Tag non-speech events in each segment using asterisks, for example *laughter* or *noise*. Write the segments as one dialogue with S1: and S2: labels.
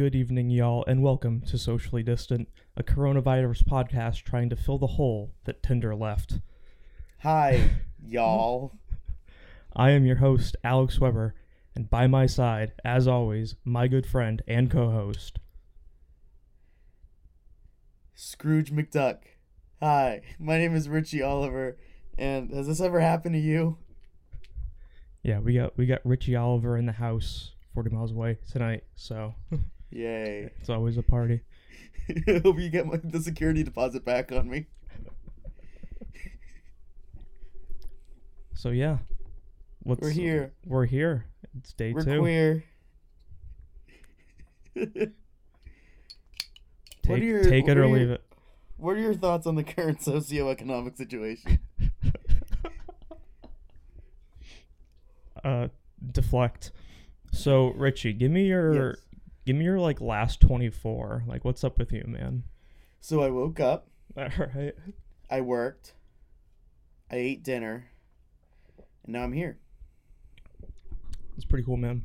S1: Good evening, y'all, and welcome to Socially Distant, a coronavirus podcast trying to fill the hole that Tinder left.
S2: Hi, *laughs* y'all.
S1: I am your host, Alex Weber, and by my side, as always, my good friend and co host.
S2: Scrooge McDuck. Hi, my name is Richie Oliver, and has this ever happened to you?
S1: Yeah, we got we got Richie Oliver in the house, forty miles away tonight, so *laughs*
S2: Yay.
S1: it's always a party. *laughs*
S2: Hope you get my, the security deposit back on me.
S1: So yeah, what's
S2: We're here.
S1: We're here. It's day
S2: We're
S1: two.
S2: queer. *laughs*
S1: Take,
S2: your-
S1: take it or
S2: are
S1: leave it.
S2: what are your thoughts on the current *laughs* socioeconomic situation?
S1: uh deflect. So Richie, give me your
S2: Yes.
S1: Give me your like last twenty four. Like what's up with you, man?
S2: So I woke up, *laughs*
S1: All right.
S2: I worked, I ate dinner, and now I'm here.
S1: It's pretty cool, man.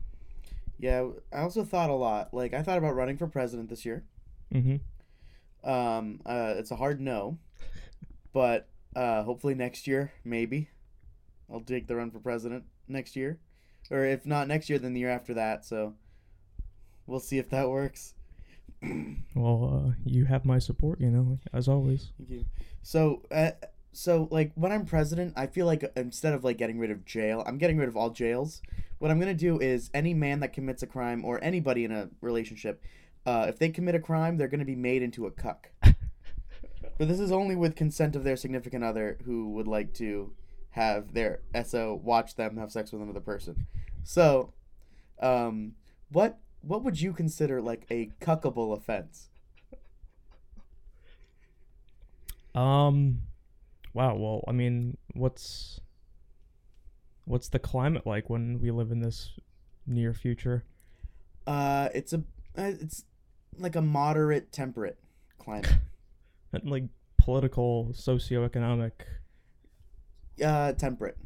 S2: Yeah, I also thought a lot. Like I thought about running for president this year.
S1: Mm-hmm.
S2: Um, uh, it's a hard no, but uh, hopefully next year, maybe, I'll take the run for president next year, or if not next year, then the year after that. So we'll see if that works.
S1: Well, uh, you have my support, you know, as always.
S2: Thank you. So, uh, so like when I'm president, I feel like instead of like getting rid of jail, I'm getting rid of all jails. What I'm gonna do is any man that commits a crime or anybody in a relationship, uh, if they commit a crime, they're gonna be made into a cuck. *laughs* but this is only with consent of their significant other who would like to have their SO watch them have sex with another person. So, um, what what would you consider like a cuckable offense?
S1: Um, wow. Well, I mean, what's what's the climate like when we live in this near future?
S2: Uh, it's a uh, it's like a moderate temperate climate. *laughs*
S1: And, Like political, socioeconomic.
S2: Uh, temperate.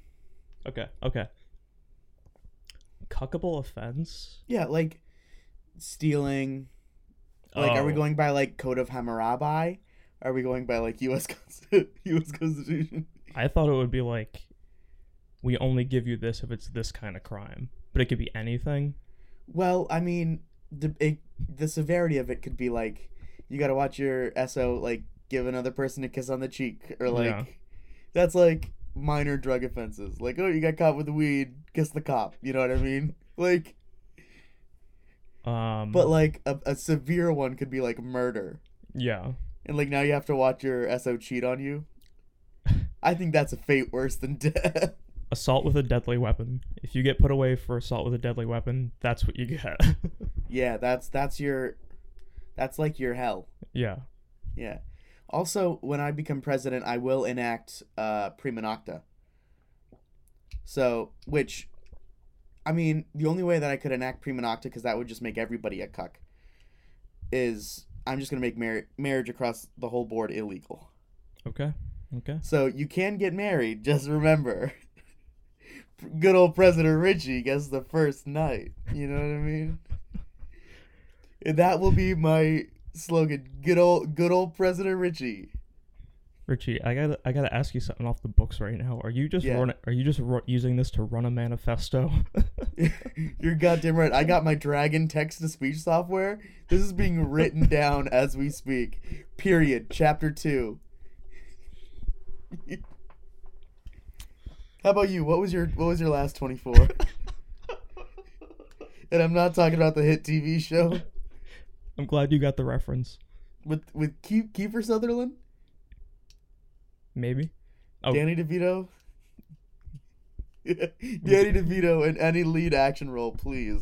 S1: Okay. Okay. Cuckable offense.
S2: Yeah, like stealing. Like, are we
S1: Oh.
S2: going by like Code of Hammurabi? Are we going by like U.S. *laughs* Consti- U.S. Constitution?
S1: I thought it would be like, we only give you this if it's this kind of crime, but it could be anything.
S2: Well, I mean, the it, the severity of it could be like you got to watch your SO like give another person a kiss on the cheek, or like
S1: Yeah.
S2: that's like minor drug offenses. Like, oh, you got caught with the weed, kiss the cop. You know what I mean? Like.
S1: Um,
S2: But like a, a severe one could be like murder.
S1: yeah,
S2: And like now you have to watch your SO cheat on you. I think that's a fate worse than *laughs* death.
S1: assault with a deadly weapon. If you get put away for assault with a deadly weapon, that's what you get. *laughs*
S2: yeah, that's that's your that's like your hell.
S1: yeah.
S2: Yeah. Also, when I become president, I will enact uh prima nocta. So, which I mean, the only way that I could enact prima nocta cuz that would just make everybody a cuck is I'm just going to make mar- marriage across the whole board illegal.
S1: Okay. Okay.
S2: So you can get married. Just remember, *laughs* good old President Richie gets the first night. You know what I mean? *laughs* And that will be my slogan. Good old, good old President Richie.
S1: Richie, I gotta, I gotta ask you something off the books right now. Are you just
S2: Yeah.
S1: run, Are you just ru- using this to run a manifesto? *laughs*
S2: You're goddamn right. I got my Dragon text to speech software. This is being written *laughs* down as we speak. Period. Chapter two. *laughs* How about you? What was your What was your last twenty four? and I'm not talking about the hit TV show
S1: I'm glad you got the reference.
S2: with with Ke- Kiefer Sutherland,
S1: Maybe. Oh.
S2: Danny DeVito. *laughs* Danny DeVito in any lead action role, please.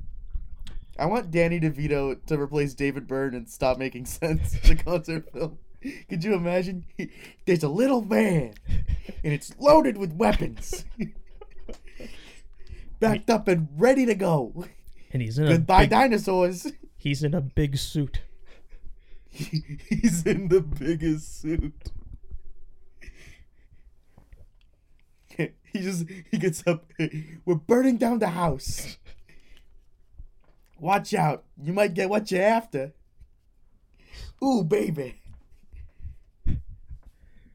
S2: *laughs* I want Danny DeVito to replace David Byrne and stop making sense the concert film. Could you imagine? There's a little van, and it's loaded with weapons, *laughs* backed up and ready to go.
S1: and he's in a
S2: Goodbye,
S1: big,
S2: dinosaurs.
S1: he's in a big suit.
S2: He's in the biggest suit. He just he gets up. *laughs* We're burning down the house. Watch out. You might get what you're after. Ooh, baby.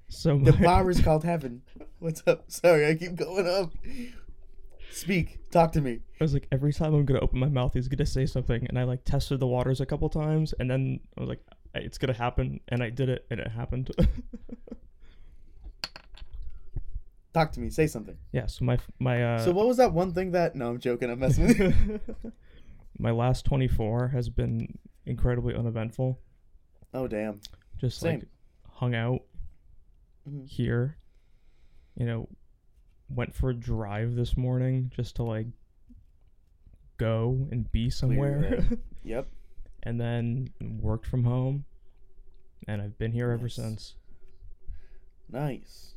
S1: So
S2: The bar is called heaven. What's up? Sorry, I keep going up. Speak. Talk to me.
S1: I was like, every time I'm gonna open my mouth, he's gonna say something, and I like tested the waters a couple times, and then I was like, it's gonna happen, and I did it, and it happened. *laughs*
S2: Talk to me. Say something.
S1: yeah. So my my uh,
S2: so what was that one thing that? No, I'm joking. I'm messing with you. *laughs*
S1: my last 24 has been incredibly uneventful.
S2: Oh damn.
S1: Just
S2: Same.
S1: like hung out
S2: Mhm.
S1: here, you know, went for a drive this morning just to like go and be somewhere. *laughs*
S2: Yep.
S1: and then worked from home, and I've been here ever since.
S2: Nice.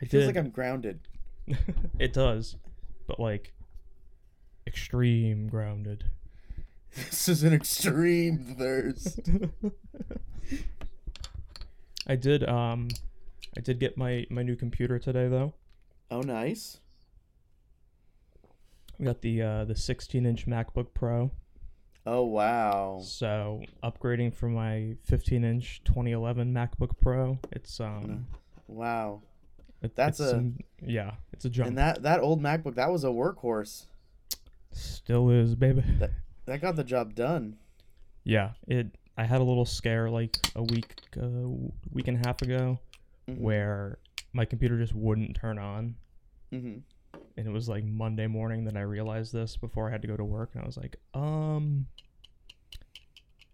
S1: I
S2: It feels
S1: did.
S2: like I'm grounded. *laughs*
S1: it does, but like extreme grounded.
S2: This is an extreme thirst. *laughs*
S1: I did um I did get my my new computer today though.
S2: Oh, nice.
S1: We got the uh the 16 inch MacBook Pro.
S2: Oh wow.
S1: So upgrading from my 15 inch 2011 MacBook Pro, it's um
S2: Wow.
S1: It-
S2: That's a-
S1: some- yeah, it's a jump.
S2: And that that old MacBook, that was a workhorse.
S1: Still is, baby.
S2: That that got the job done.
S1: Yeah, it. I had a little scare like a week, uh, week and a half ago,
S2: Mhm.
S1: where my computer just wouldn't turn on,
S2: Mhm.
S1: and it was like Monday morning that I realized this before I had to go to work, and I was like, um,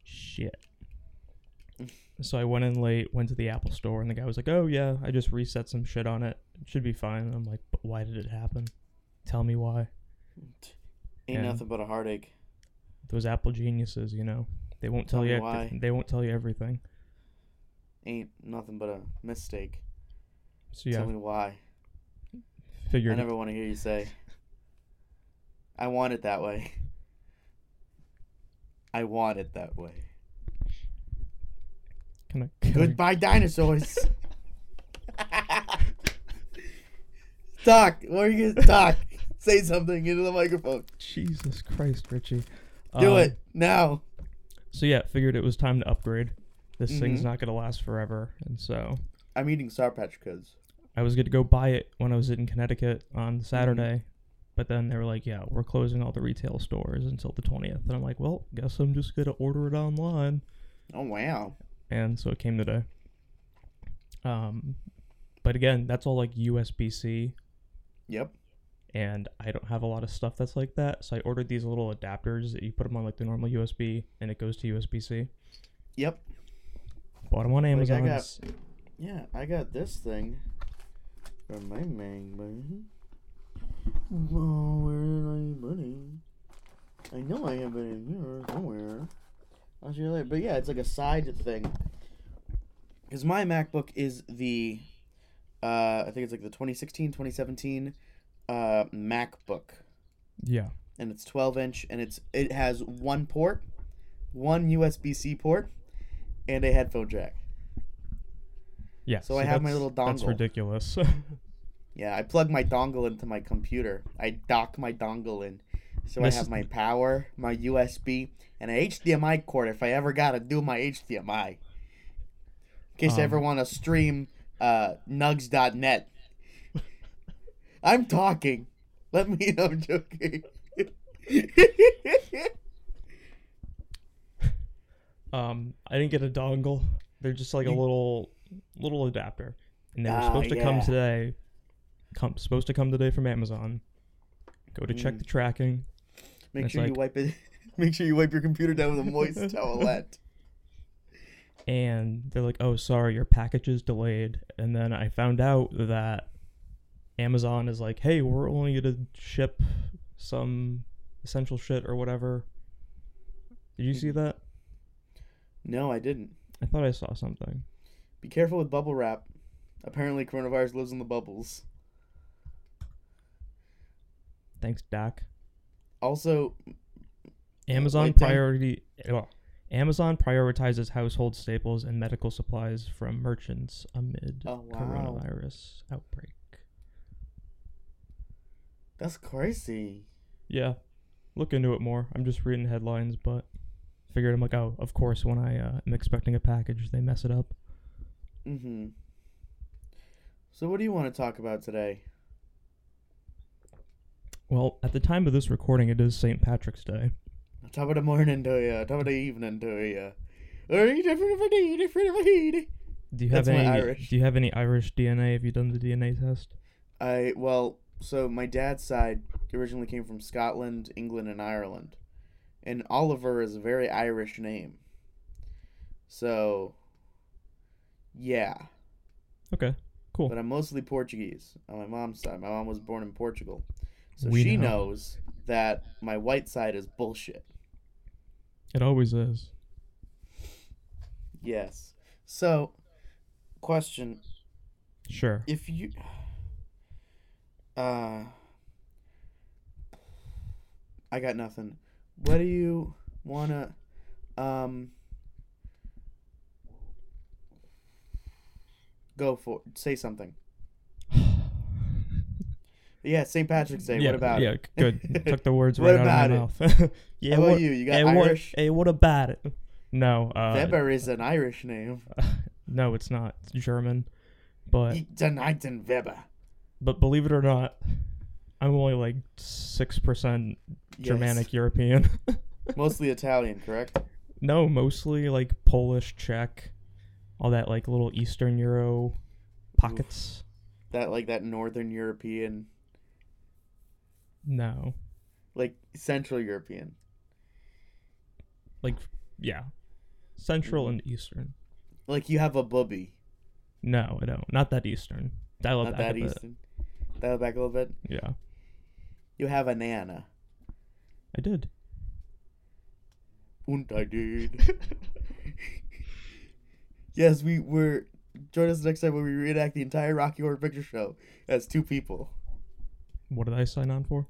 S1: shit. So I went in late, went to the Apple store, and the guy was like, "Oh yeah, I just reset some shit on it. It should be fine." And I'm like, "But why did it happen? Tell me why."
S2: Ain't
S1: Yeah.
S2: nothing but a heartache.
S1: Those Apple geniuses, you know, they won't tell,
S2: Tell
S1: you.
S2: why.
S1: They won't tell you everything.
S2: Ain't nothing but a mistake.
S1: So yeah,
S2: Tell me why. Figure
S1: I
S2: never want to hear you say. I want it that way. I want it that way.
S1: Can I, can I-
S2: Goodbye, dinosaurs. talk. What are you gonna talk? Say something into the microphone.
S1: Jesus Christ, Richie.
S2: Do
S1: Um,
S2: it now.
S1: So yeah, figured it was time to upgrade. This thing's
S2: Mhm.
S1: not gonna last forever, and so
S2: I'm eating Sour Patch Kids.
S1: I was to go buy it when I was in Connecticut on
S2: Mm-hmm.
S1: Saturday, but then they were like, "Yeah, we're closing all the retail stores until the 20th." And I'm like, "Well, guess I'm just gonna order it online."
S2: Oh wow.
S1: And so it came today. Um, but again, that's all like USB C,
S2: Yep.
S1: and I don't have a lot of stuff that's like that. So I ordered these little adapters that you put them on like the normal USB, and it goes to USB C.
S2: Yep.
S1: Bought them on
S2: I
S1: Amazon.
S2: got- Yeah, I got this thing from my man, buddy. Oh, where's my money? I know I have it in here somewhere. I'll show you later. But yeah, it's like a side thing. Because my MacBook is the, uh, I think it's like the 2016, 2017 uh, MacBook.
S1: yeah.
S2: And it's 12 inch and it's it has one port, one USB C port, and a headphone jack.
S1: Yeah.
S2: So I have my
S1: that's-
S2: little
S1: That's
S2: dongle.
S1: ridiculous. *laughs*
S2: Yeah, I plug my dongle into my computer. I dock my dongle in. So
S1: This
S2: I have my power, my USB, and an HDMI cord if I ever gotta do my HDMI. In case I ever
S1: Um.
S2: want to stream uh, nugs.net. *laughs* I'm talking. Let me *laughs* know I'm joking. *laughs*
S1: Um, I didn't get a dongle. They're just like a little little adapter, and they were
S2: Ah,
S1: supposed to come today. Come supposed to come today from Amazon. Go to check
S2: Mm.
S1: the tracking.
S2: Make sure you wipe it. *laughs* Make sure you wipe your computer down with a moist *laughs* towelette.
S1: and they're like, "Oh, sorry, your package is delayed." And then I found out that Amazon is like, "Hey, we're only gonna ship some essential shit or whatever." Did you see
S2: Mm-hmm.
S1: that?
S2: No, I didn't.
S1: I thought I saw something.
S2: Be careful with bubble wrap. Apparently, coronavirus lives in the bubbles.
S1: Thanks, Dak.
S2: Also,
S1: Amazon priority. well, Amazon prioritizes household staples and medical supplies from merchants amid
S2: Oh, wow.
S1: coronavirus outbreak.
S2: that's crazy.
S1: Yeah. look into it more. I'm just reading headlines, but figured I'm like, oh, of course, when I uh, am expecting a package, they mess it up.
S2: Mm-hmm. So what do you want to talk about today?
S1: Well, at the time of this recording, it is St. Patrick's Day.
S2: Top of the morning to you, top of the evening to you. Or you different for the different for the-
S1: Do you have
S2: That's my
S1: any?
S2: Irish.
S1: Do you have any Irish DNA? Have you done the DNA test?
S2: I well, so my dad's side originally came from Scotland, England, and Ireland, and Oliver is a very Irish name. So, yeah,
S1: Okay, cool.
S2: but I'm mostly Portuguese on my mom's side. My mom was born in Portugal, so
S1: We
S2: she
S1: know.
S2: knows that my white side is bullshit.
S1: It always is.
S2: Yes. So, question:
S1: Sure.
S2: if you uh I got nothing. What do you wanna um go for say something. Yeah, St. Patrick's Day.
S1: yeah,
S2: what about
S1: yeah,
S2: it?
S1: good. *laughs* Took the words right out of my
S2: about
S1: mouth. *laughs* yeah,
S2: How about
S1: what,
S2: you? You got
S1: hey, what, hey, what about it? No, uh,
S2: Weber is an Irish name. *laughs*
S1: no, it's not. It's German. But
S2: Tonight in Weber.
S1: but believe it or not, I'm only like six percent
S2: Yes.
S1: Germanic European.
S2: Mostly Italian, correct?
S1: no, mostly like Polish, Czech, all that like little Eastern Euro pockets.
S2: That like that Northern European,
S1: No,
S2: like Central European.
S1: like yeah, Central and Eastern.
S2: Like you have a bubby.
S1: No, I don't. Not that Eastern. Dial it
S2: Not
S1: back
S2: that
S1: a bit.
S2: Eastern. Dial back a little bit.
S1: Yeah,
S2: You have a nana.
S1: I did.
S2: Und I did. *laughs* *laughs* yes, we were. Join us next time when we reenact the entire Rocky Horror Picture Show as two people.
S1: What did I sign on for?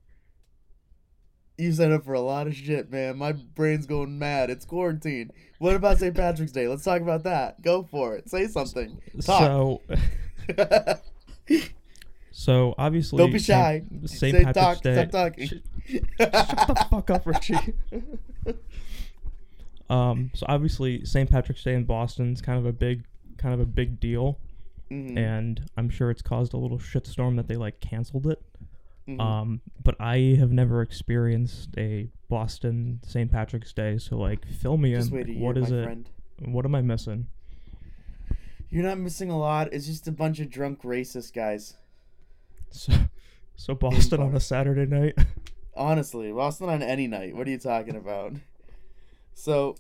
S2: You signed up for a lot of shit, man. My brain's going mad. It's quarantine. What about St. Patrick's Day? Let's talk about that. Go for it. Say something. Talk.
S1: So, *laughs* so obviously,
S2: Don't be shy.
S1: St. Patrick's
S2: talk.
S1: Day.
S2: Stop talking.
S1: Sh- Shut the fuck up, Richie. *laughs* um, so obviously, St. Patrick's Day in Boston is kind of a big, kind of a big deal,
S2: Mhm,
S1: and I'm sure it's caused a little shitstorm that they like canceled it.
S2: Mhm.
S1: Um, but I have never experienced a Boston St. Patrick's Day, so like, fill me
S2: Just
S1: in.
S2: wait a
S1: Like,
S2: year,
S1: what is it?
S2: friend.
S1: What am I missing?
S2: You're not missing a lot. It's just a bunch of drunk racist guys.
S1: So, so Boston on a. Saturday night.
S2: Honestly, Boston on any night. What are you talking about? So,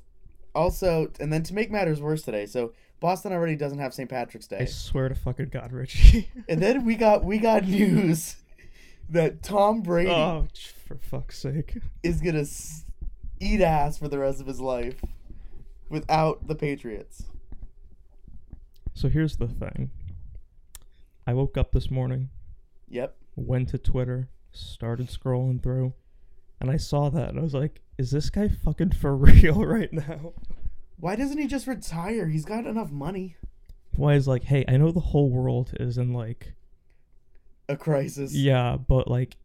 S2: also, and then to make matters worse today, so Boston already doesn't have St. Patrick's Day.
S1: I swear to fucking God, Richie.
S2: and then we got we got news *laughs* that Tom Brady
S1: oh, for fuck's sake.
S2: is gonna s- eat ass for the rest of his life without the Patriots.
S1: So here's the thing. I woke up this morning,
S2: Yep.
S1: went to Twitter, started scrolling through, and I saw that and I was like, is this guy fucking for *laughs* real right now?
S2: Why doesn't he just retire? He's got enough money.
S1: Why is like, hey, I know the whole world is in like,
S2: A crisis.
S1: yeah, but like,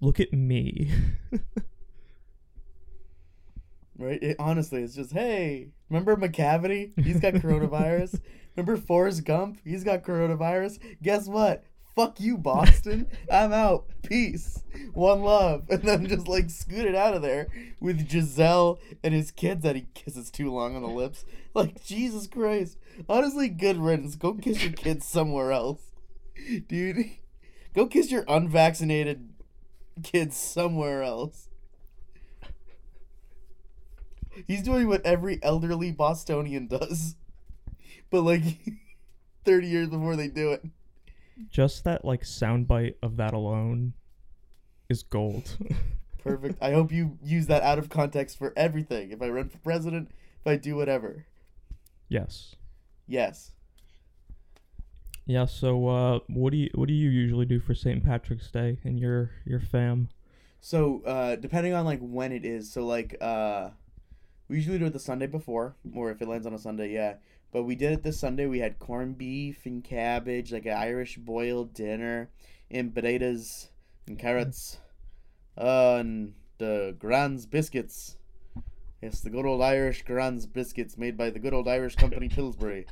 S1: look at me.
S2: Right? It, honestly, it's just, hey, remember McCavity? He's got coronavirus. *laughs* remember Forrest Gump? He's got coronavirus. Guess what? Fuck you, Boston. *laughs* I'm out. Peace. One love. And then just like scooted out of there with Gisele and his kids that he kisses too long on the lips. Like, Jesus Christ. Honestly, good riddance. Go kiss your kids somewhere else. *laughs* Dude, go kiss your unvaccinated kids somewhere else. He's doing what every elderly Bostonian does. But like *laughs* 30 years before they do it.
S1: Just that like soundbite of that alone is gold. *laughs*
S2: Perfect. I hope you use that out of context for everything. If I run for president, if I do whatever.
S1: yes.
S2: Yes.
S1: Yeah, so uh what do you what do you usually do for St. Patrick's Day and your your fam?
S2: So, uh depending on like when it is, so like uh we usually do it the Sunday before, or if it lands on a Sunday, yeah. But we did it this Sunday. We had corned beef and cabbage, like an Irish boiled dinner, and potatoes and carrots, uh, and the Grands biscuits. Yes, the good old Irish Grands biscuits made by the good old Irish company *laughs* Pillsbury.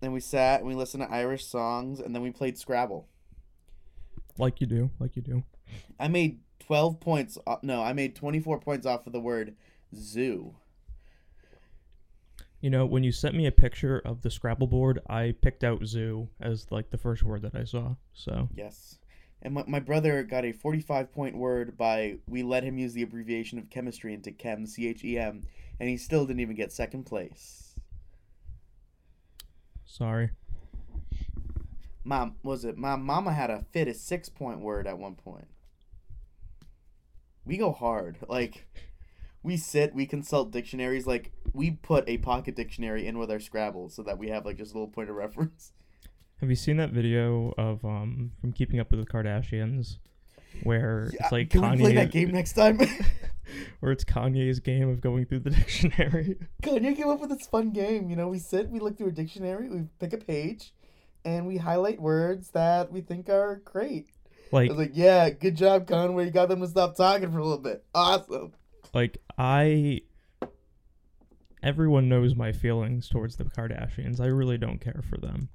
S2: Then we sat and we listened to Irish songs, and then we played Scrabble.
S1: Like you do, like you do.
S2: I made 12 points. No, I made 24 points off of the word zoo.
S1: You know, when you sent me a picture of the Scrabble board, I picked out zoo as like the first word that I saw. So
S2: Yes. And my, my brother got a 45 point word by we let him use the abbreviation of chemistry into chem, C H E M, and he still didn't even get second place.
S1: Sorry.
S2: My was it? My mama had a fit a six point word at one point. We go hard. *laughs* Like, we sit, we consult dictionaries. Like, we put a pocket dictionary in with our Scrabble so that we have, like, just a little point of reference. *laughs*
S1: Have you seen that video of um from Keeping Up with the Kardashians, where it's like
S2: Can we play that game next time? *laughs*
S1: where it's Kanye's game of going through the *laughs* dictionary?
S2: Kanye came up with this fun game. You know, we sit, we look through a dictionary, we pick a page, and we highlight words that we think are great. I
S1: Like
S2: was like, yeah, good job, Conway. You got them to stop talking for a little bit. Awesome.
S1: like I everyone knows my feelings towards the Kardashians. I really don't care for them.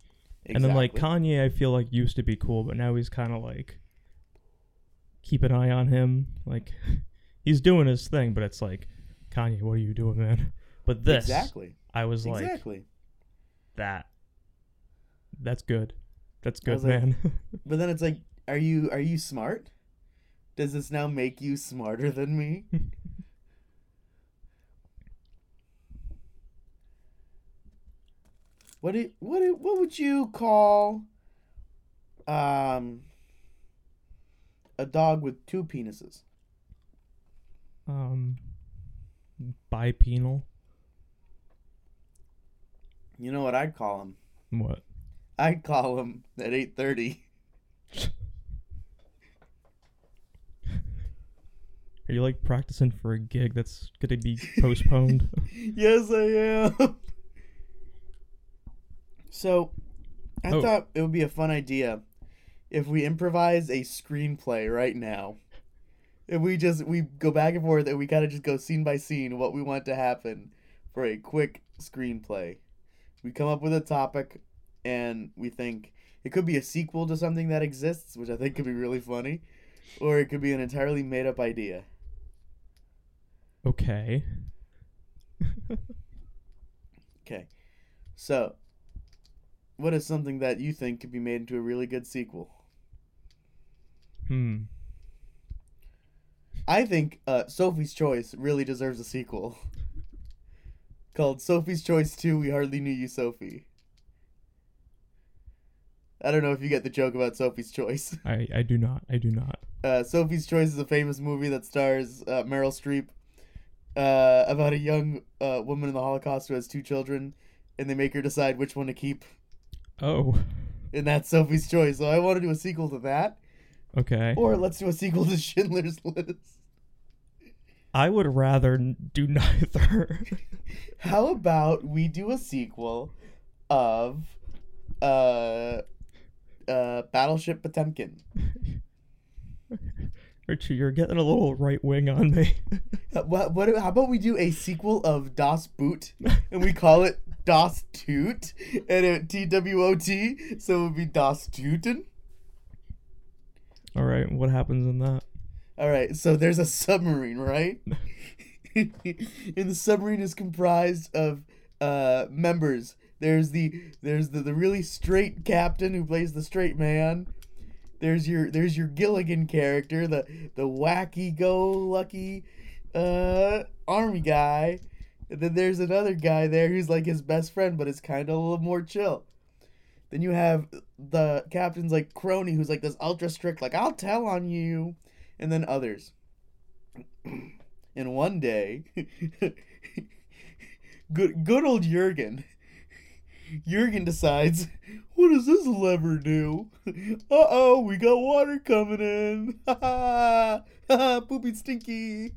S1: And then like Kanye I feel like used to be cool, but now he's kind of like keep an eye on him. Like *laughs* he's doing his thing, but it's like Kanye, what are you doing, man? *laughs* But this
S2: Exactly.
S1: I was like
S2: exactly.
S1: that that's good. That's good,
S2: was like-
S1: man. *laughs*
S2: But then it's like, are you are you smart? Does this now make you smarter than me? *laughs* what do, what do, what would you call um a dog with two penises?
S1: Um bipenal.
S2: You know what I'd call him?
S1: What?
S2: I'd call him at 8:30. *laughs*
S1: Are you like practicing for a gig that's gonna be postponed? *laughs*
S2: yes, I am. So, I
S1: Oh.
S2: thought it would be a fun idea if we improvise a screenplay right now. If we just we go back and forth and we kind of just go scene by scene what we want to happen for a quick screenplay. We come up with a topic and we think it could be a sequel to something that exists, which I think could be really funny, or it could be an entirely made up idea.
S1: okay.
S2: Okay. So, what is something that you think could be made into a really good sequel?
S1: Hmm.
S2: I think uh, Sophie's Choice really deserves a sequel. Called Sophie's Choice 2 We Hardly Knew You, Sophie. I don't know if you get the joke about Sophie's Choice. *laughs*
S1: I I do not. I do not.
S2: Uh, Sophie's Choice is a famous movie that stars uh, Meryl Streep uh, about a young uh, woman in the Holocaust who has two children, and they make her decide which one to keep.
S1: Oh.
S2: And that's Sophie's Choice. So I want to do a sequel to that.
S1: Okay.
S2: Or let's do a sequel to Schindler's List.
S1: I would rather do *laughs* neither.
S2: How about we do a sequel of uh uh Battleship Potemkin? *laughs*
S1: Richie, you're getting a little right wing on me.
S2: Uh, What, what how about we do a sequel of Das Boot and we call it Das Toot and it T W O T so it would be Das Tooten?
S1: All right. What happens in that?
S2: All right, so there's a submarine, right? *laughs* and the submarine is comprised of uh members. There's the there's the, the really straight captain who plays the straight man. There's your there's your Gilligan character, the the wacky go lucky uh army guy. And then there's another guy there who's like his best friend but it's kind of a little more chill. Then you have the captain's like crony who's like this ultra strict like I'll tell on you and then others. *clears throat* and one day, *laughs* good good old Jurgen. Jurgen decides, what does this lever do? *laughs* Uh oh, we got water coming in. Ha ha, ha poopy stinky.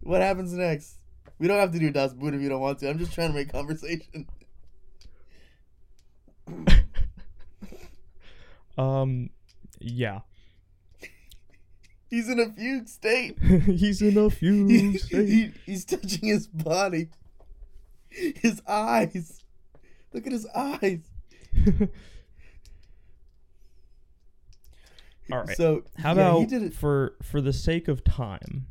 S2: What happens next? We don't have to do Das Boot if you don't want to. I'm just trying to make conversation. *laughs*
S1: Um, yeah.
S2: He's in a fugue state. *laughs*
S1: He's in a fugue *laughs* state.
S2: he- he's touching his body. His eyes. Look at his eyes. *laughs*
S1: All right.
S2: So
S1: How
S2: yeah,
S1: about
S2: he did it?
S1: for for the sake of time,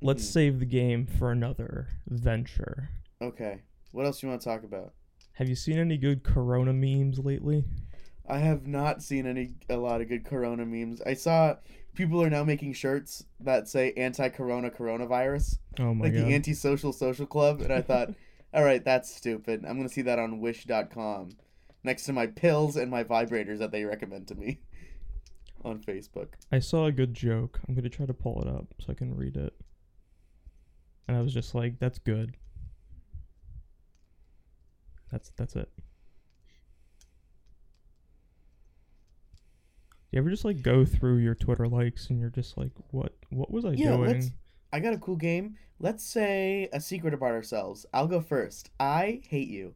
S1: let's
S2: Mhm.
S1: save the game for another venture.
S2: Okay. What else do you want to talk about?
S1: Have you seen any good Corona memes lately?
S2: I have not seen any a lot of good Corona memes. I saw people are now making shirts that say anti-Corona coronavirus,
S1: Oh my
S2: like
S1: god!
S2: the anti-social social club, and I thought, *laughs* all right, that's stupid. I'm gonna see that on Wish.com next to my pills and my vibrators that they recommend to me *laughs* on Facebook.
S1: I saw a good joke. I'm gonna try to pull it up so I can read it. And I was just like, "That's good." That's that's it. You ever just like go through your Twitter likes and you're just like, "What? What was I
S2: Yeah,
S1: doing?"
S2: let's- I got a cool game. Let's say a secret about ourselves. I'll go first. I hate you.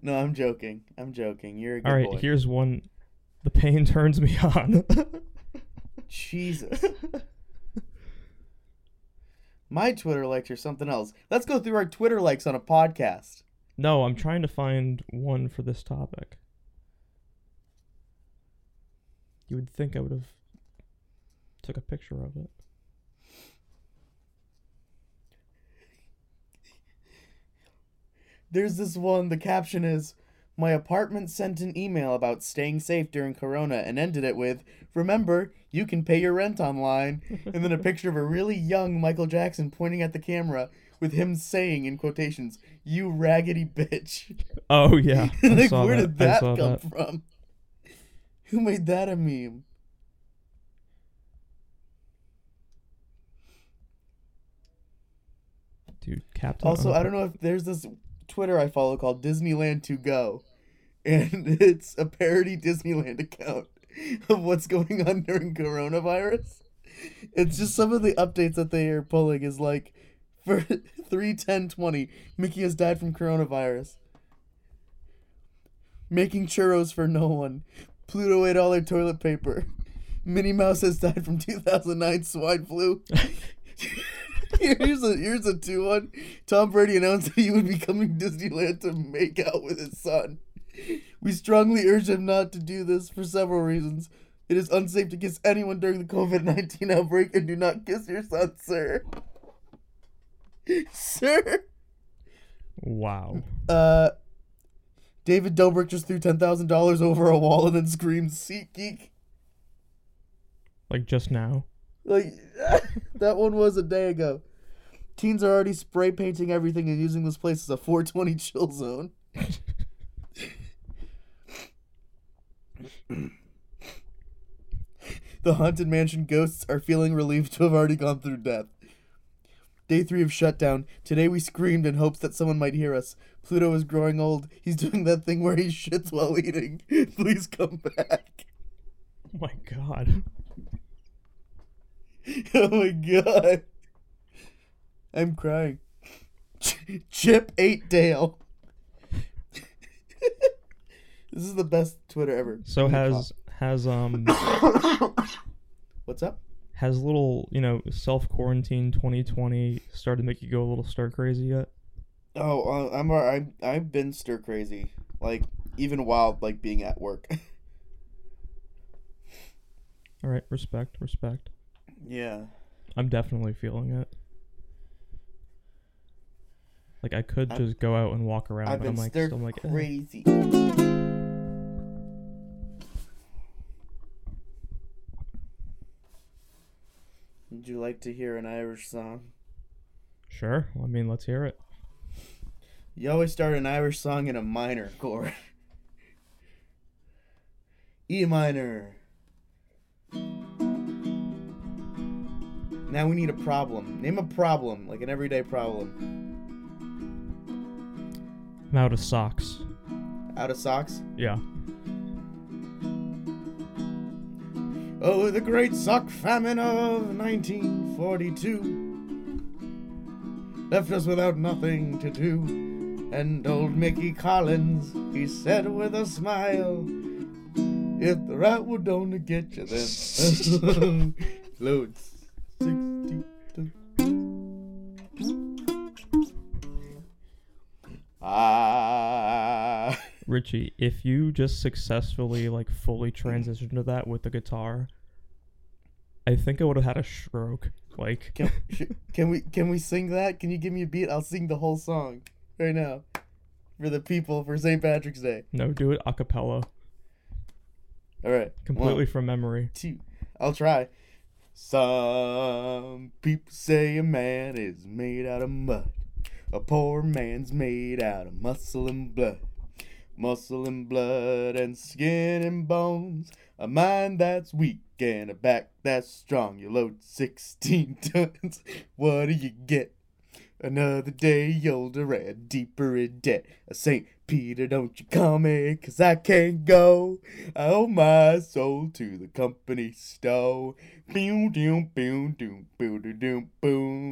S2: No, I'm joking. I'm joking. You're a good
S1: All right,
S2: boy.
S1: here's one. The pain *laughs* turns me on.
S2: Jesus. My Twitter likes are something else. Let's go through our Twitter likes on a podcast.
S1: no, I'm trying to find one for this topic. You would think I would have took a picture of it.
S2: There's this one, the caption is My apartment sent an email about staying safe during Corona and ended it with Remember, you can pay your rent online. *laughs* And then a picture of a really young Michael Jackson pointing at the camera with him saying in quotations, You raggedy bitch.
S1: Oh yeah, *laughs*
S2: like, where
S1: that.
S2: did that come
S1: that.
S2: from? *laughs* Who made that a meme?
S1: Dude, Captain.
S2: Also, I don't know if there's this Twitter I follow called Disneyland to go, *laughs* and it's a parody Disneyland account *laughs* of what's going on during coronavirus. It's just some of the updates that they are pulling is like for three ten twenty, Mickey has died from coronavirus. Making churros for no one. Pluto ate all their toilet paper. Minnie Mouse has died from 2009 swine flu. *laughs* here's a here's a two one. Tom Brady announced that he would be coming to Disneyland to make out with his son. We strongly urge him not to do this for several reasons. It is unsafe to kiss anyone during the COVID nineteen outbreak, and do not kiss your son, sir. *laughs* sir.
S1: Wow.
S2: Uh, David Dobrik just threw ten thousand dollars over a wall and then screamed "SeatGeek."
S1: Like just now.
S2: Like *laughs* that one was a day ago. Teens are already spray painting everything and using this place as a 420 chill zone. *laughs* the haunted mansion ghosts are feeling relieved to have already gone through death. Day three of shutdown. Today we screamed in hopes that someone might hear us. Pluto is growing old. He's doing that thing where he shits while eating. *laughs* Please come back.
S1: Oh my god. *laughs*
S2: Oh my god. I'm crying. Chip ate Dale. *laughs* this is the best Twitter ever.
S1: So has has um. *coughs*
S2: What's up?
S1: Has little you know self quarantine 2020 started to make you go a little stir crazy yet?
S2: Oh, uh, I'm I'm I've been stir crazy, like even while like being at work. *laughs*
S1: All right, respect, respect.
S2: yeah.
S1: I'm definitely feeling it. Like I could
S2: I've-
S1: just go out and walk around,
S2: I've
S1: but I'm like, still like, eh.
S2: Would you like to hear an Irish song?
S1: sure. Well, I mean, let's hear it.
S2: You always start an Irish song in a minor chord. E minor. Now we need a problem. Name a problem, like an everyday problem.
S1: I'm out of socks.
S2: Out of socks?
S1: Yeah.
S2: Oh, the great sock famine of 1942 left us without nothing to do. And old Mickey Collins, he said with a smile, If the rat would only get you then, Loads. *laughs*
S1: Richie, if you just successfully like fully transitioned to that with the guitar, I think I would have had a stroke. Like
S2: Can, can we can we sing that? Can you give me a beat? I'll sing the whole song right now for the people for St. Patrick's Day.
S1: no, do it a cappella,
S2: All right,
S1: completely
S2: One,
S1: from memory.
S2: two. I'll try. Some people say a man is made out of mud. A poor man's made out of muscle and blood. Muscle and blood and skin and bones. A mind that's weak and a back that's strong. You load 16 *laughs* tons. What do you get? Another day older and deeper in debt. A St. Peter, don't you come in, cause I can't go. I owe my soul to the company store. Boom, doom, boom, doom, boom, doom, boom.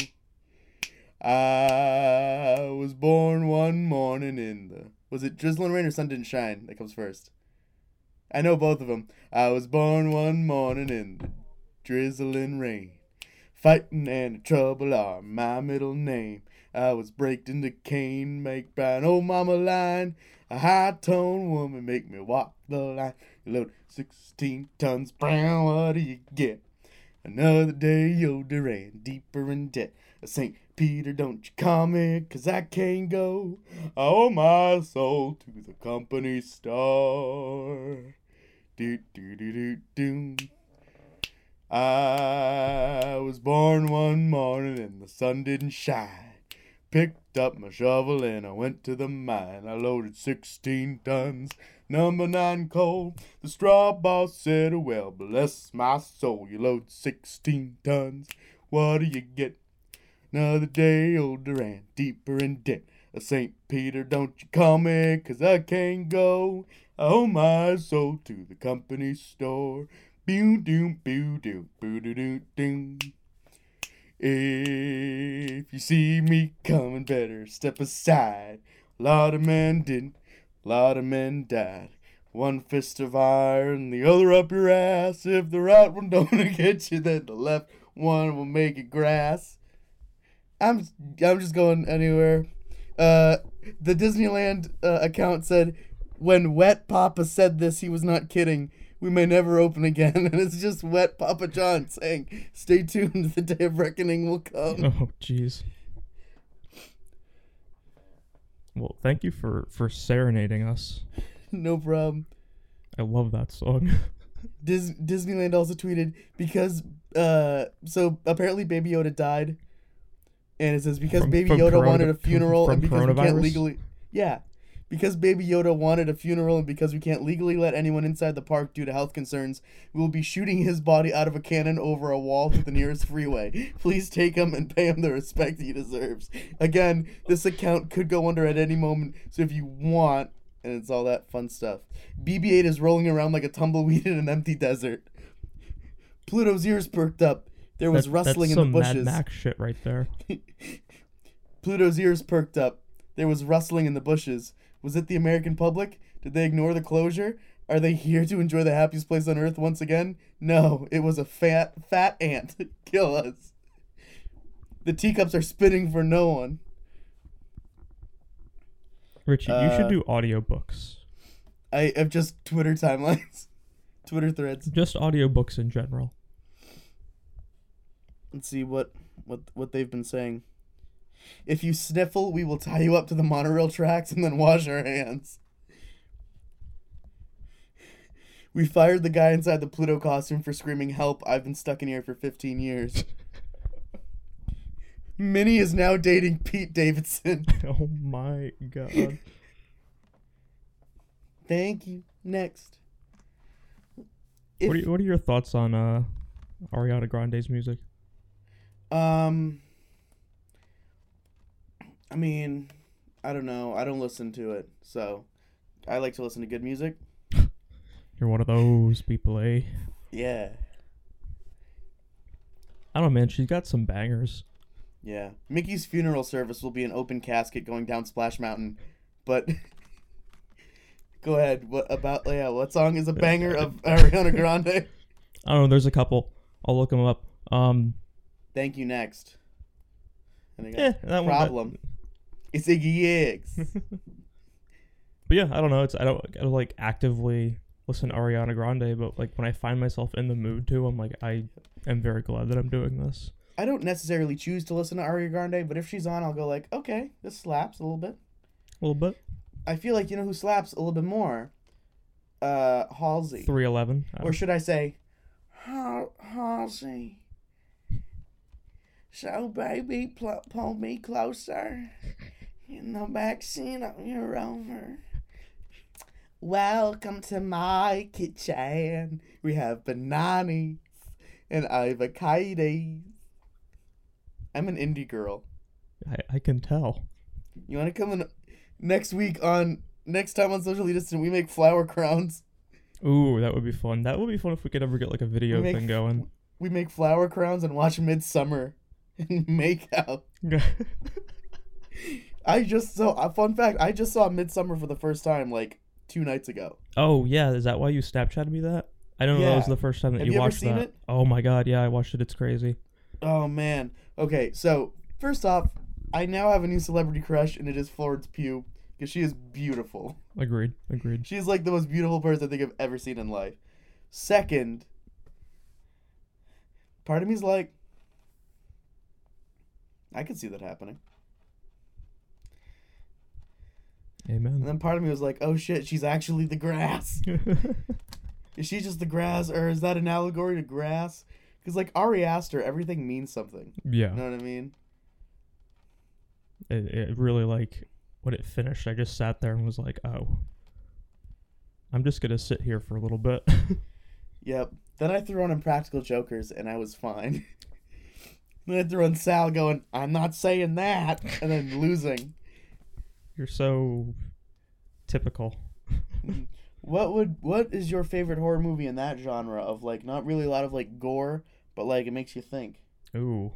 S2: I was born one morning in the. Was it drizzling rain or sun didn't shine that comes first? I know both of them. I was born one morning in drizzling rain. Fighting and trouble are my middle name. I was braked into cane, make by an old mama line. A high tone woman make me walk the line. You load 16 tons, brown, what do you get? Another day older and deeper in debt. A St. Peter, don't you me, cause I can't go. I owe my soul to the company store. Do, do, do, do, do. I was born one morning and the sun didn't shine. Picked up my shovel and I went to the mine. I loaded 16 tons, number nine coal. The straw boss said, Well, bless my soul, you load 16 tons. What do you get? Another day older and deeper in debt. A St. Peter, don't you call me, cause I can't go. I owe my soul to the company store. Boo doo boo doo boo doo doo doo. If you see me coming, better step aside. A lot of men didn't, a lot of men died. One fist of iron, the other up your ass. If the right one *laughs* don't get you, then the left one will make it grass. I'm I'm just going anywhere. Uh, the Disneyland uh, account said, "When Wet Papa said this, he was not kidding. We may never open again." *laughs* And it's just Wet Papa John saying, "Stay tuned. *laughs* The day of reckoning will come."
S1: Oh, jeez. Well, thank you for for serenading us.
S2: no problem.
S1: I love that song. *laughs*
S2: Dis- Disneyland also tweeted because uh so apparently Baby Yoda died, and it says because
S1: From-
S2: Baby
S1: from
S2: Yoda
S1: corona-
S2: wanted a funeral
S1: from
S2: and because we can't legally yeah. Because Baby Yoda wanted a funeral and because we can't legally let anyone inside the park due to health concerns, we will be shooting his body out of a cannon over a wall to the nearest freeway. *laughs* Please take him and pay him the respect he deserves. Again, this account could go under at any moment, so if you want, and it's all that fun stuff. BB-8 is rolling around like a tumbleweed in an empty desert. Pluto's ears perked up. There was
S1: That-
S2: rustling in the bushes. That's some.
S1: Mad Max shit right there. *laughs*
S2: Pluto's ears perked up. There was rustling in the bushes. Was it the American public? Did they ignore the closure? Are they here to enjoy the happiest place on earth once again? No, it was a fat, fat ant. *laughs* Kill us. The teacups are spinning for no one.
S1: Richie, you
S2: Uh,
S1: should do audiobooks.
S2: I have just Twitter timelines, *laughs* Twitter threads.
S1: Just audiobooks in general.
S2: Let's see what what what they've been saying. If you sniffle, we will tie you up to the monorail tracks and then wash our hands. We fired the guy inside the Pluto costume for screaming help. I've been stuck in here for 15 years. Minnie is now dating Pete Davidson. *laughs*
S1: oh my god.
S2: Thank you. Next. If,
S1: what, are, what are your thoughts on uh, Ariana Grande's music?
S2: Um I mean, I don't know. I don't listen to it. So, I like to listen to good music.
S1: You're one of those people, eh?
S2: Yeah.
S1: I don't know, man. She's got some bangers.
S2: Yeah. Mickey's funeral service will be an open casket going down Splash Mountain. But *laughs* go ahead. What about yeah, what song is a banger of *laughs* Ariana Grande?
S1: I don't know. There's a couple. I'll look them up. Um,
S2: Thank you. Next. And
S1: yeah, that one.
S2: problem. It's Iggy Eggs. *laughs*
S1: But yeah, I don't know. It's I don't, I don't like actively listen to Ariana Grande, but like when I find myself in the mood to, I'm like I am very glad that I'm doing this.
S2: I don't necessarily choose to listen to Ariana Grande, but if she's on, I'll go like, okay, this slaps a little bit.
S1: A little bit.
S2: I feel like you know who slaps a little bit more. Uh, Halsey.
S1: Three eleven.
S2: Or should I say, "Hal- Halsey? So, baby, pl- pull me closer in the backseat of your Rover. Welcome to my kitchen. We have bananas and avocados. I'm an indie girl.
S1: I, I can tell.
S2: You want to come in next week on next time on Socially Distant? We make flower crowns.
S1: Ooh, that would be fun. That would be fun if we could ever get like a video
S2: make-
S1: thing going.
S2: We make flower crowns and watch Midsummer *laughs* and make out. *laughs* I just saw a fun fact. I just saw Midsummer for the first time like two nights ago.
S1: oh yeah, is that why you Snapchatted me that? I don't know. That was the first time that
S2: Have
S1: you,
S2: you
S1: watched that.
S2: it?
S1: Oh my god, yeah, I watched it. It's crazy.
S2: Oh man. Okay, so first off, I now have a new celebrity crush, and it is Florence Pugh because she is beautiful.
S1: Agreed. Agreed.
S2: She's like the most beautiful person I think I've ever seen in life. Second, part of me's like, I could see that happening.
S1: Amen.
S2: And then part of me was like, oh shit, she's actually the grass. *laughs* Is she just the grass, or is that an allegory to grass? Because like Ari Aster, everything means something.
S1: yeah.
S2: You know what I mean?
S1: It, it really like when it finished, I just sat there and was like, oh, I'm just gonna sit here for a little bit. *laughs*
S2: Yep. Then I threw on Impractical Jokers, and I was fine. *laughs* then I threw on Sal going, I'm not saying that, and then losing.
S1: You're so typical. *laughs*
S2: What would what is your favorite horror movie in that genre of like not really a lot of like gore, but like it makes you think?
S1: Ooh.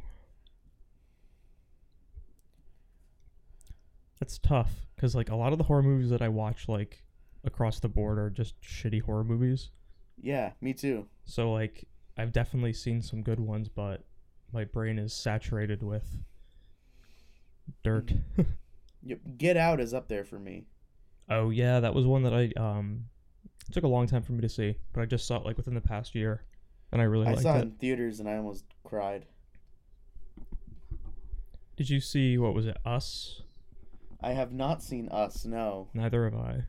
S1: That's tough because like a lot of the horror movies that I watch like across the board are just shitty horror movies.
S2: Yeah, me too.
S1: So like I've definitely seen some good ones, but my brain is saturated with dirt. *laughs*
S2: Yep. Get Out is up there for me.
S1: oh yeah, that was one that I um it took a long time for me to see, but I just saw it like within the past year, and I really
S2: I
S1: liked
S2: saw it in theaters and I almost cried.
S1: Did you see what was it? Us?
S2: I have not seen Us. No.
S1: Neither have I.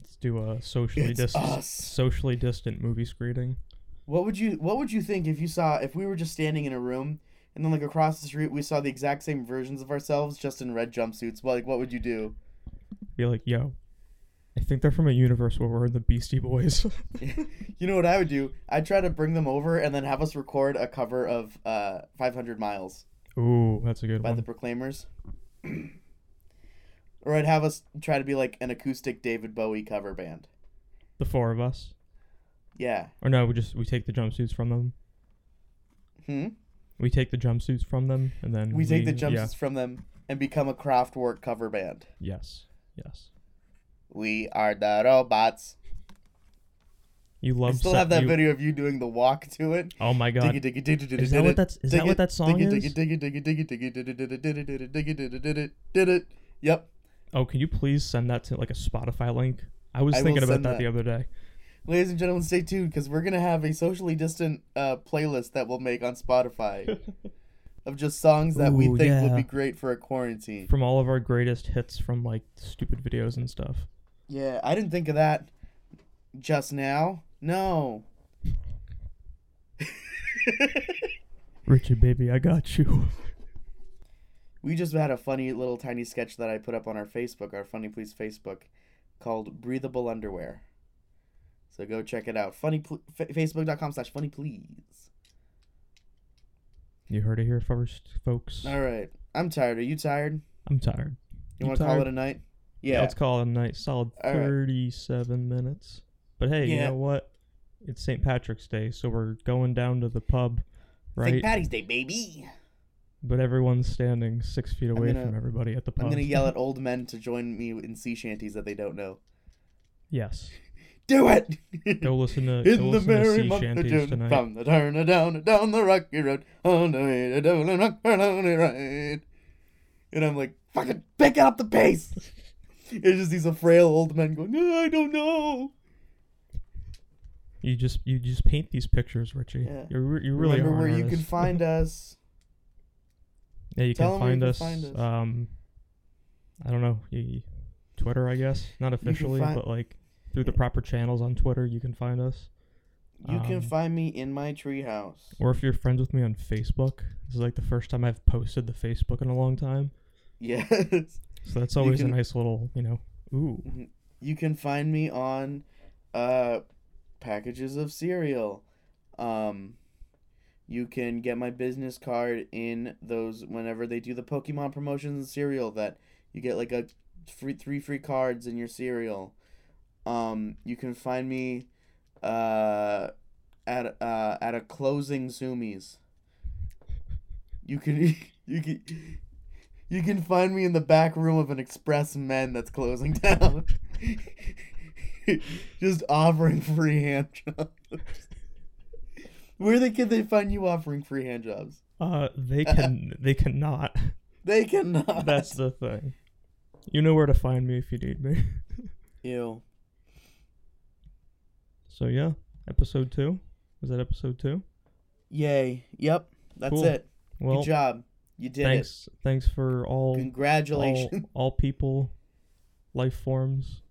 S1: Let's do a socially
S2: It's
S1: distant
S2: us.
S1: socially distant movie screening.
S2: What would you What would you think if you saw if we were just standing in a room and then like across the street we saw the exact same versions of ourselves just in red jumpsuits? Well, like what would you do?
S1: Be like, yo, I think they're from a universe where we're the Beastie Boys. *laughs* *laughs*
S2: You know what I would do? I'd try to bring them over and then have us record a cover of uh 500 Miles
S1: Ooh, that's a good
S2: by
S1: one.
S2: By the Proclaimers. *clears throat* or I'd have us try to be like an acoustic David Bowie cover band.
S1: the four of us.
S2: Yeah.
S1: Or no, we just we take the jumpsuits from them.
S2: Hmm.
S1: We take the jumpsuits from them, and then
S2: we, we take the jumpsuits yeah. from them and become a Kraftwerk cover band.
S1: Yes. Yes.
S2: We are the robots.
S1: You love.
S2: I still have that
S1: you...
S2: video of you doing the walk to it.
S1: Oh my god! Is that what that's? Is that what that song is?
S2: Yep.
S1: Oh, can you please send that to like a Spotify link? I was
S2: I
S1: thinking about that,
S2: that
S1: the other day.
S2: Ladies and gentlemen, stay tuned because we're gonna have a socially distant uh, playlist that we'll make on Spotify *laughs* of just songs that we
S1: Ooh,
S2: think would be great for a quarantine.
S1: From all of our greatest hits from like stupid videos and stuff.
S2: Yeah, I didn't think of that just now. No. *laughs*
S1: Richie, baby, I got you.
S2: we just had a funny little tiny sketch that I put up on our Facebook, our Funny Please Facebook, called "Breathable Underwear." So go check it out. Funny fa- Facebook.com slash funny please.
S1: You heard it here first, folks.
S2: All right. I'm tired. Are you tired?
S1: I'm tired.
S2: You,
S1: You
S2: want to call it a night?
S1: Yeah.
S2: Yeah.
S1: let's call it a night. Solid
S2: All right.
S1: 37 minutes. But hey, you know what? It's St. Patrick's Day, so we're going down to the pub, right?
S2: St. Patty's Day, baby.
S1: but everyone's standing six feet away
S2: gonna-
S1: from everybody at the pub.
S2: I'm gonna yell *laughs* at old men to join me in sea shanties that they don't know.
S1: Yes.
S2: Do it.
S1: Go listen to, *laughs* go
S2: In the
S1: listen to
S2: merry
S1: sea
S2: month of
S1: shanties
S2: June,
S1: tonight.
S2: from the turn down down the rocky road, on the way to Dublin, rock and lonely ride. And I'm like, fucking pick up the pace. *laughs* it's just these frail old men going, "Oh, I don't know.
S1: You just you just paint these pictures, Richie.
S2: Yeah.
S1: You re- you really
S2: Remember
S1: are
S2: where you can find *laughs* us.
S1: Yeah, you
S2: Tell
S1: can
S2: 'em where you
S1: find
S2: can
S1: us.
S2: find us.
S1: Um, I don't know, y- Twitter, I guess, not officially,
S2: find-
S1: but like through the proper channels on Twitter, you can find us.
S2: You can
S1: Um,
S2: find me in my treehouse.
S1: Or if you're friends with me on Facebook, this is like the first time I've posted the Facebook in a long time,
S2: Yes. *laughs*
S1: so that's always
S2: can-
S1: a nice little, you know, ooh.
S2: You can find me on uh packages of cereal. Um you can get my business card in those whenever they do the Pokemon promotions and cereal that you get like a free three free cards in your cereal. Um you can find me uh at uh at a closing Zumiez. You can *laughs* you can you can find me in the back room of an Express Men that's closing down. *laughs* Just offering free hand jobs. Where they can they find you offering free hand jobs?
S1: Uh, they can *laughs* they cannot.
S2: They cannot.
S1: That's the thing. You know where to find me if you need me.
S2: Ew.
S1: So yeah, episode two. Was that episode two?
S2: Yay. Yep. That's
S1: Cool.
S2: it.
S1: Well,
S2: Good job. You did
S1: thanks thanks for all all,
S2: Congratulations.
S1: all people, life forms,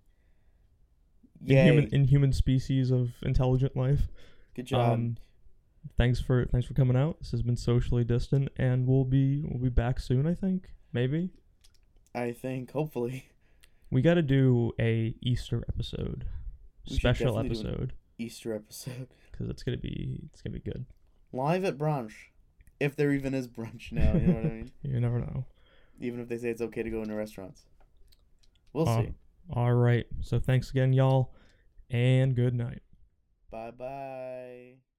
S2: Yay.
S1: inhuman inhuman species of intelligent life.
S2: Good job.
S1: Um, thanks for thanks for coming out. This has been socially distant, and we'll be we'll be back soon. I think maybe
S2: I think hopefully
S1: we got to do a Easter episode,
S2: We
S1: special episode,
S2: Easter episode. *laughs*
S1: because it's gonna be it's gonna be good.
S2: Live at brunch. If there even is brunch now, you know what I mean? *laughs*
S1: You never know.
S2: Even if they say it's okay to go into restaurants. We'll
S1: Uh,
S2: see.
S1: All right. So thanks again, y'all, and good night.
S2: Bye bye.